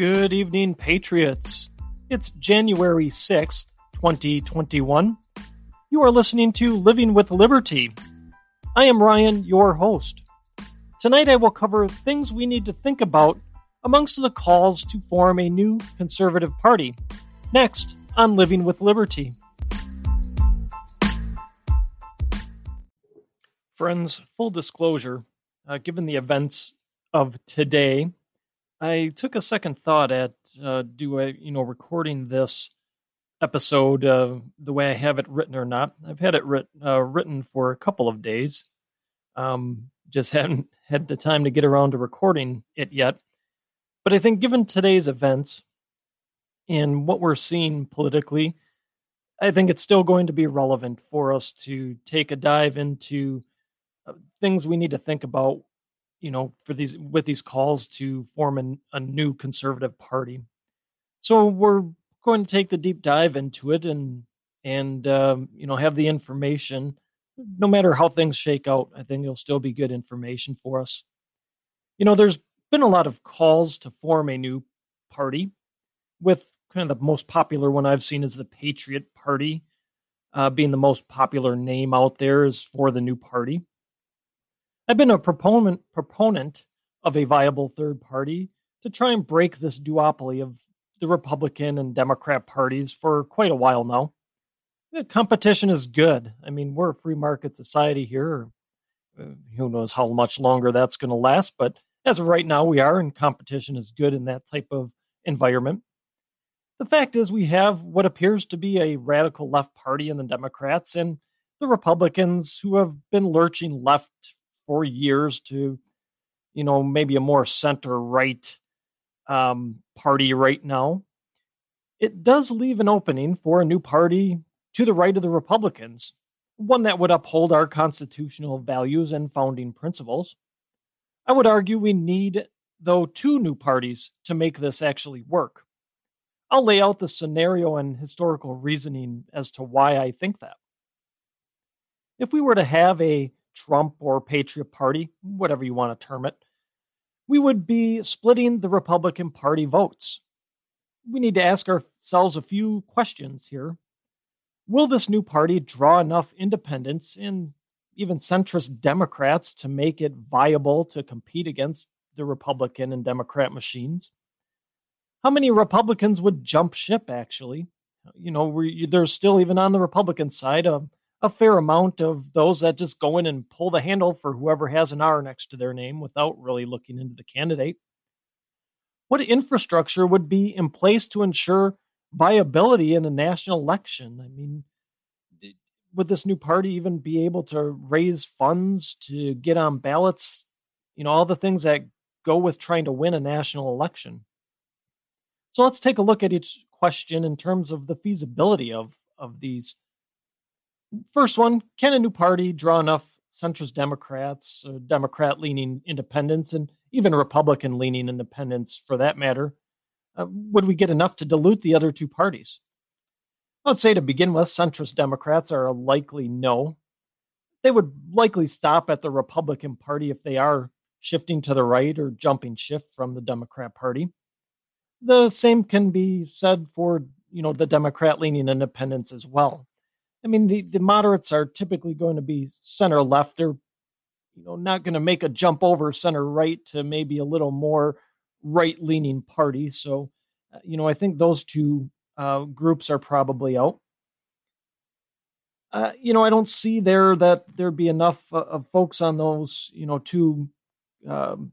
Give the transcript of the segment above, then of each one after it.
Good evening, Patriots. It's January 6th, 2021. You are listening to Living with Liberty. I am Ryan, your host. Tonight I will cover things we need to think about amongst the calls to form a new conservative party. Next on Living with Liberty. Friends, full disclosure, uh, given the events of today, I took a second thought at uh, do I, you know, recording this episode uh, the way I have it written or not. I've had it writ- uh, written for a couple of days. Um, just hadn't had the time to get around to recording it yet. But I think given today's events and what we're seeing politically, I think it's still going to be relevant for us to take a dive into uh, things we need to think about you know, for these with these calls to form an, a new conservative party. So we're going to take the deep dive into it and and um, you know have the information. No matter how things shake out, I think it'll still be good information for us. You know, there's been a lot of calls to form a new party, with kind of the most popular one I've seen is the Patriot Party, uh, being the most popular name out there is for the new party. I've been a proponent proponent of a viable third party to try and break this duopoly of the Republican and Democrat parties for quite a while now. The competition is good. I mean, we're a free market society here. Uh, who knows how much longer that's going to last, but as of right now, we are, and competition is good in that type of environment. The fact is, we have what appears to be a radical left party in the Democrats and the Republicans who have been lurching left four years to, you know, maybe a more center right um, party right now, it does leave an opening for a new party to the right of the Republicans, one that would uphold our constitutional values and founding principles. I would argue we need, though, two new parties to make this actually work. I'll lay out the scenario and historical reasoning as to why I think that. If we were to have a Trump or Patriot Party, whatever you want to term it, we would be splitting the Republican Party votes. We need to ask ourselves a few questions here. Will this new party draw enough independents and even centrist Democrats to make it viable to compete against the Republican and Democrat machines? How many Republicans would jump ship, actually? You know, there's still, even on the Republican side, a a fair amount of those that just go in and pull the handle for whoever has an R next to their name without really looking into the candidate. What infrastructure would be in place to ensure viability in a national election? I mean, would this new party even be able to raise funds to get on ballots? You know, all the things that go with trying to win a national election. So let's take a look at each question in terms of the feasibility of, of these First one Can a new party draw enough centrist Democrats, Democrat leaning independents, and even Republican leaning independents for that matter? Uh, would we get enough to dilute the other two parties? Let's say to begin with, centrist Democrats are a likely no. They would likely stop at the Republican Party if they are shifting to the right or jumping shift from the Democrat Party. The same can be said for you know the Democrat leaning independents as well. I mean, the, the moderates are typically going to be center left. They're, you know, not going to make a jump over center right to maybe a little more right leaning party. So, uh, you know, I think those two uh, groups are probably out. Uh, you know, I don't see there that there'd be enough uh, of folks on those, you know, two um,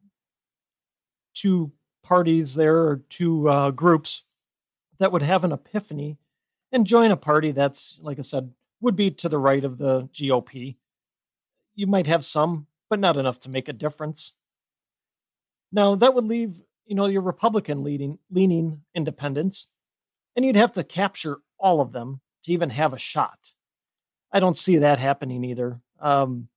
two parties there or two uh, groups that would have an epiphany and join a party that's, like I said, would be to the right of the GOP. You might have some, but not enough to make a difference. Now that would leave, you know, your Republican leading leaning independents, and you'd have to capture all of them to even have a shot. I don't see that happening either. Um,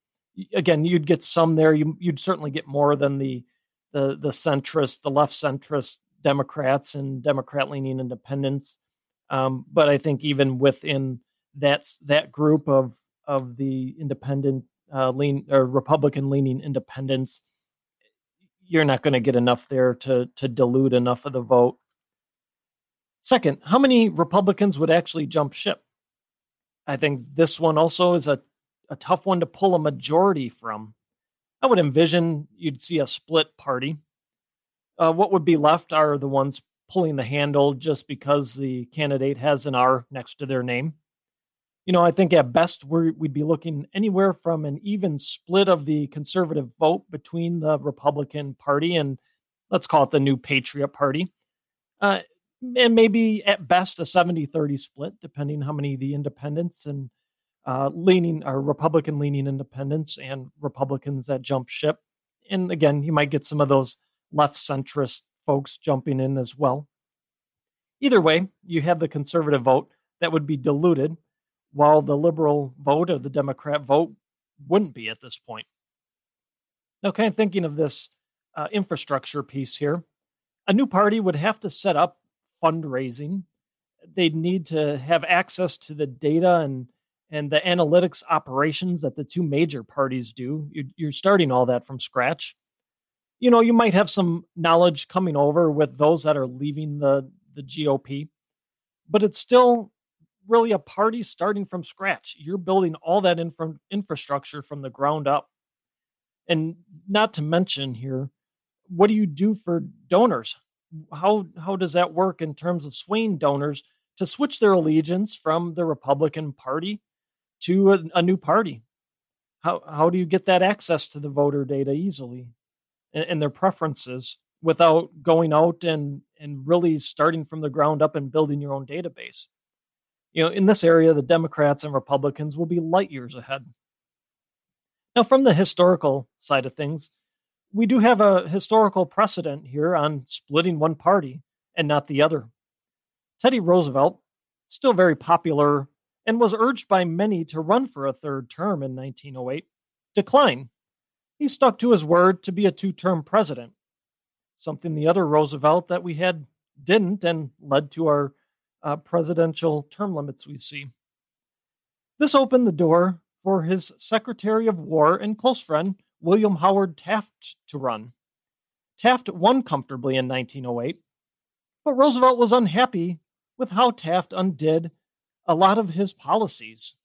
again, you'd get some there. You, would certainly get more than the the the centrist, the left centrist Democrats and Democrat leaning independents. Um, but I think even within that's that group of of the independent uh, lean or Republican leaning independents, you're not going to get enough there to to dilute enough of the vote. Second, how many Republicans would actually jump ship? I think this one also is a, a tough one to pull a majority from. I would envision you'd see a split party. Uh, what would be left are the ones pulling the handle just because the candidate has an R next to their name. You know, I think at best we would be looking anywhere from an even split of the conservative vote between the Republican Party and let's call it the New Patriot Party. Uh, and maybe at best a 70 30 split, depending how many the independents and uh, leaning or Republican leaning independents and Republicans that jump ship. And again, you might get some of those left centrist folks jumping in as well. Either way, you have the conservative vote that would be diluted, while the liberal vote or the Democrat vote wouldn't be at this point. Now, kind of thinking of this uh, infrastructure piece here, a new party would have to set up fundraising. They'd need to have access to the data and and the analytics operations that the two major parties do. You're, you're starting all that from scratch. You know, you might have some knowledge coming over with those that are leaving the the GOP, but it's still really a party starting from scratch. You're building all that infra- infrastructure from the ground up. And not to mention here, what do you do for donors? how how does that work in terms of swaying donors to switch their allegiance from the Republican Party to a, a new party? How how do you get that access to the voter data easily and, and their preferences without going out and and really starting from the ground up and building your own database? You know, in this area, the Democrats and Republicans will be light years ahead. Now, from the historical side of things, we do have a historical precedent here on splitting one party and not the other. Teddy Roosevelt, still very popular and was urged by many to run for a third term in 1908, declined. He stuck to his word to be a two term president, something the other Roosevelt that we had didn't and led to our uh, presidential term limits we see. This opened the door for his Secretary of War and close friend, William Howard Taft to run. Taft won comfortably in 1908, but Roosevelt was unhappy with how Taft undid a lot of his policies.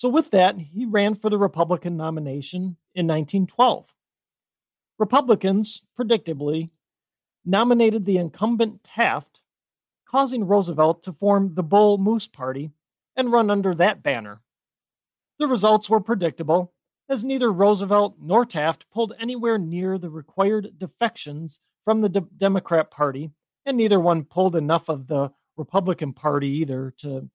So, with that, he ran for the Republican nomination in 1912. Republicans, predictably, nominated the incumbent Taft, causing Roosevelt to form the Bull Moose Party and run under that banner. The results were predictable as neither Roosevelt nor Taft pulled anywhere near the required defections from the De- Democrat Party, and neither one pulled enough of the Republican Party either to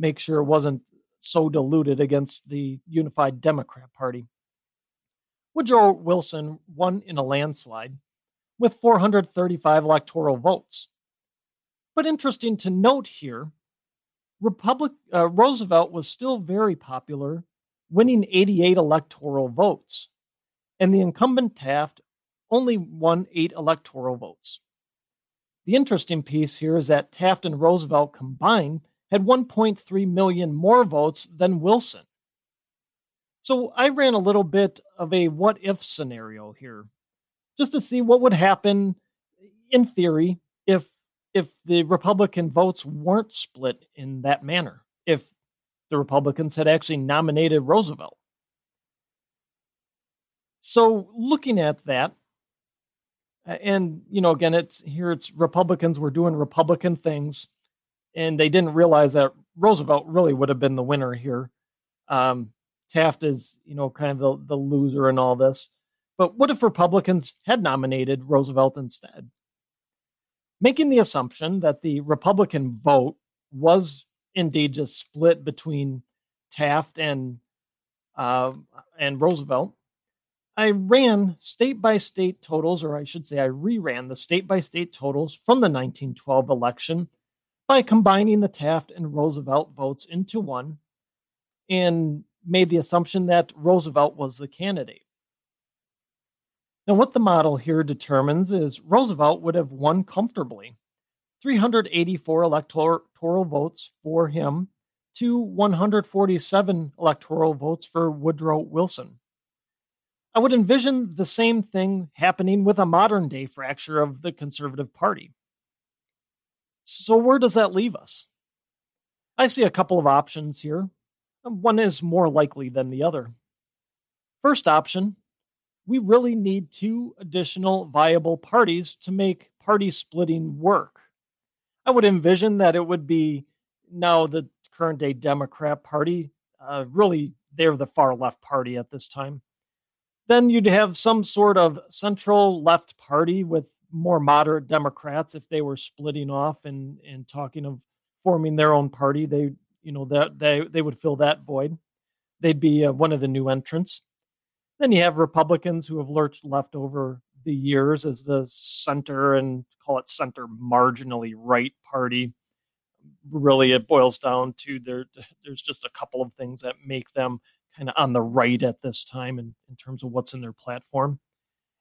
make sure it wasn't so diluted against the unified Democrat Party. Woodrow Wilson won in a landslide with 435 electoral votes. But interesting to note here, Republic, uh, Roosevelt was still very popular winning 88 electoral votes, and the incumbent Taft only won eight electoral votes. The interesting piece here is that Taft and Roosevelt combined had 1.3 million more votes than Wilson. So I ran a little bit of a what if scenario here just to see what would happen in theory if if the Republican votes weren't split in that manner. If the Republicans had actually nominated Roosevelt. So looking at that, and you know, again, it's here it's Republicans were doing Republican things, and they didn't realize that Roosevelt really would have been the winner here. Um, Taft is, you know, kind of the, the loser in all this. But what if Republicans had nominated Roosevelt instead? Making the assumption that the Republican vote was indeed just split between Taft and uh, and Roosevelt. I ran state by state totals, or I should say, I reran the state by state totals from the 1912 election by combining the Taft and Roosevelt votes into one and made the assumption that Roosevelt was the candidate. Now, what the model here determines is Roosevelt would have won comfortably 384 electoral votes for him to 147 electoral votes for Woodrow Wilson. I would envision the same thing happening with a modern day fracture of the Conservative Party. So, where does that leave us? I see a couple of options here. One is more likely than the other. First option we really need two additional viable parties to make party splitting work. I would envision that it would be now the current day Democrat Party, uh, really, they're the far left party at this time. Then you'd have some sort of central left party with more moderate Democrats if they were splitting off and, and talking of forming their own party. They, you know, that they, they would fill that void. They'd be uh, one of the new entrants. Then you have Republicans who have lurched left over the years as the center and call it center marginally right party. Really, it boils down to there. There's just a couple of things that make them kind of on the right at this time in, in terms of what's in their platform.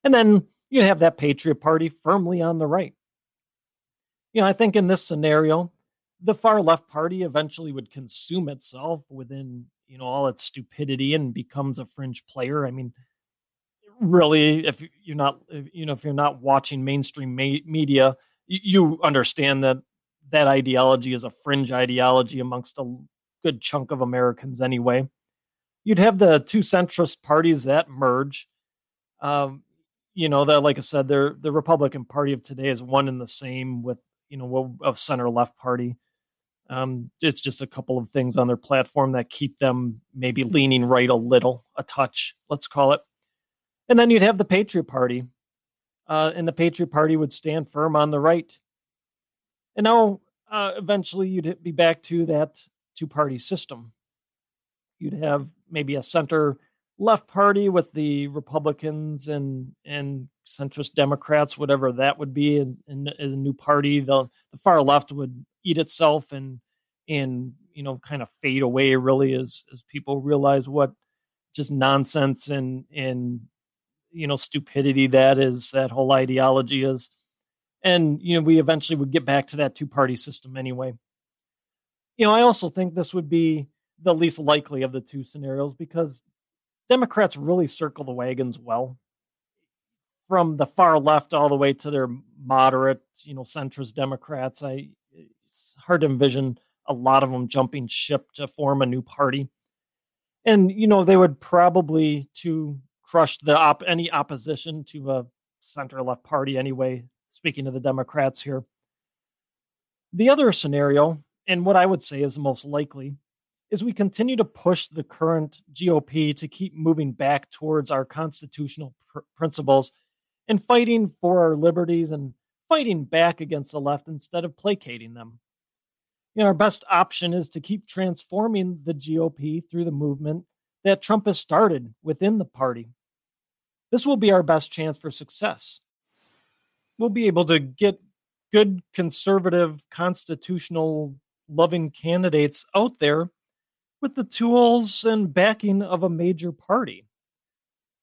And then you have that Patriot Party firmly on the right. You know, I think in this scenario, the far left party eventually would consume itself within you know all its stupidity and becomes a fringe player. I mean, really, if you're not, you know, if you're not watching mainstream ma- media, you understand that that ideology is a fringe ideology amongst a good chunk of Americans anyway. You'd have the two centrist parties that merge. Um, you know that, like I said, they're the Republican Party of today is one and the same with you know a center left party. Um, it's just a couple of things on their platform that keep them maybe leaning right a little, a touch, let's call it. And then you'd have the Patriot Party, uh, and the Patriot Party would stand firm on the right. And now, uh, eventually, you'd be back to that two party system. You'd have maybe a center left party with the Republicans and and centrist Democrats, whatever that would be, and, as a new party, the the far left would eat itself and and you know kind of fade away really as as people realize what just nonsense and and you know stupidity that is that whole ideology is. And you know we eventually would get back to that two party system anyway. You know i also think this would be the least likely of the two scenarios because democrats really circle the wagons well from the far left all the way to their moderate you know centrist democrats i it's hard to envision a lot of them jumping ship to form a new party. And you know they would probably to crush the op- any opposition to a center left party anyway. Speaking of the Democrats here, the other scenario, and what I would say is the most likely, is we continue to push the current GOP to keep moving back towards our constitutional pr- principles and fighting for our liberties and fighting back against the left instead of placating them. You know, our best option is to keep transforming the GOP through the movement that Trump has started within the party. This will be our best chance for success. We'll be able to get good conservative, constitutional loving candidates out there with the tools and backing of a major party.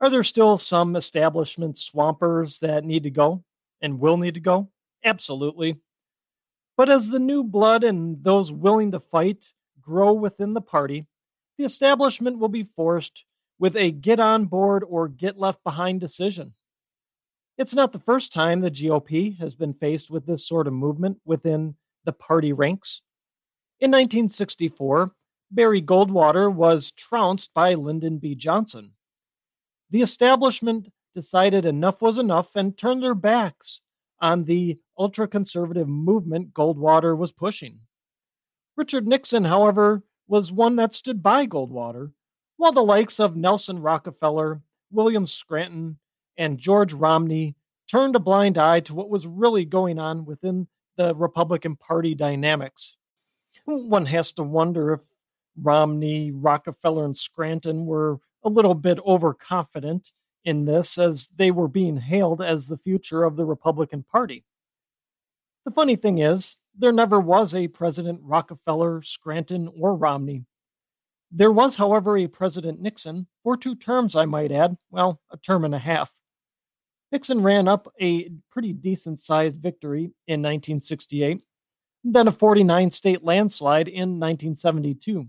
Are there still some establishment swampers that need to go? and will need to go? Absolutely. But as the new blood and those willing to fight grow within the party, the establishment will be forced with a get on board or get left behind decision. It's not the first time the GOP has been faced with this sort of movement within the party ranks. In 1964, Barry Goldwater was trounced by Lyndon B. Johnson. The establishment decided enough was enough and turned their backs on the ultra conservative movement Goldwater was pushing. Richard Nixon, however, was one that stood by Goldwater, while the likes of Nelson Rockefeller, William Scranton, and George Romney turned a blind eye to what was really going on within the Republican Party dynamics. One has to wonder if Romney, Rockefeller, and Scranton were a little bit overconfident in this as they were being hailed as the future of the Republican Party. The funny thing is, there never was a President Rockefeller, Scranton, or Romney. There was, however, a President Nixon for two terms, I might add, well, a term and a half. Nixon ran up a pretty decent sized victory in 1968, then a 49 state landslide in 1972.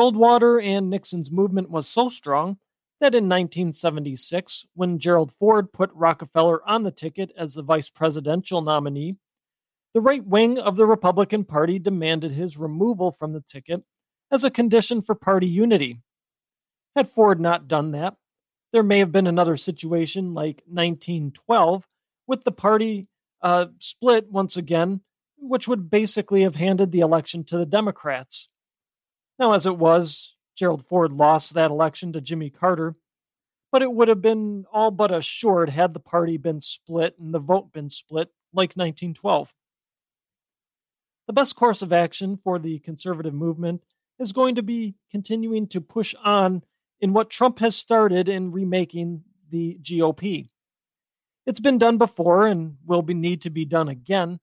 Goldwater and Nixon's movement was so strong that in 1976, when Gerald Ford put Rockefeller on the ticket as the vice presidential nominee, the right wing of the Republican Party demanded his removal from the ticket as a condition for party unity. Had Ford not done that, there may have been another situation like 1912 with the party uh, split once again, which would basically have handed the election to the Democrats. Now, as it was, Gerald Ford lost that election to Jimmy Carter, but it would have been all but assured had the party been split and the vote been split like 1912. The best course of action for the conservative movement is going to be continuing to push on in what Trump has started in remaking the GOP. It's been done before and will be, need to be done again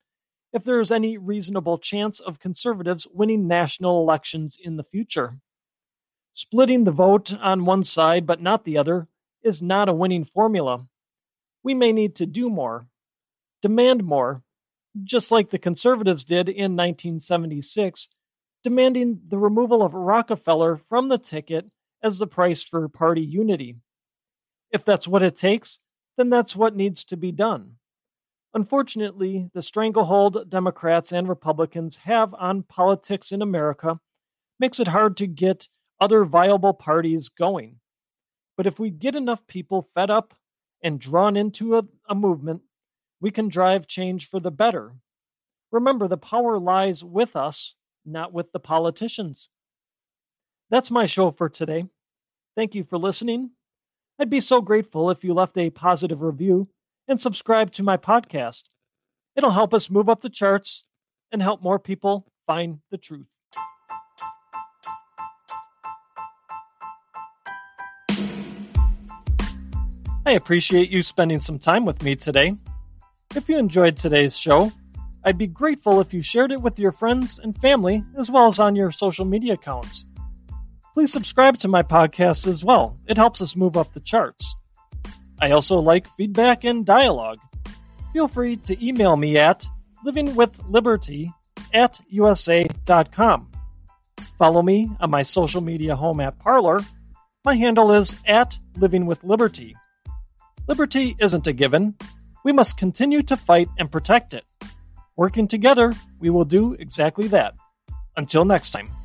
if there is any reasonable chance of conservatives winning national elections in the future. Splitting the vote on one side but not the other is not a winning formula. We may need to do more, demand more, just like the conservatives did in 1976, demanding the removal of Rockefeller from the ticket as the price for party unity. If that's what it takes, then that's what needs to be done. Unfortunately, the stranglehold Democrats and Republicans have on politics in America makes it hard to get other viable parties going. But if we get enough people fed up and drawn into a, a movement, we can drive change for the better. Remember, the power lies with us, not with the politicians. That's my show for today. Thank you for listening. I'd be so grateful if you left a positive review and subscribe to my podcast. It'll help us move up the charts and help more people find the truth. I appreciate you spending some time with me today. If you enjoyed today's show, I'd be grateful if you shared it with your friends and family as well as on your social media accounts. Please subscribe to my podcast as well, it helps us move up the charts. I also like feedback and dialogue. Feel free to email me at livingwithliberty at usa.com. Follow me on my social media home at Parler. My handle is at livingwithliberty. Liberty isn't a given, we must continue to fight and protect it. Working together, we will do exactly that. Until next time.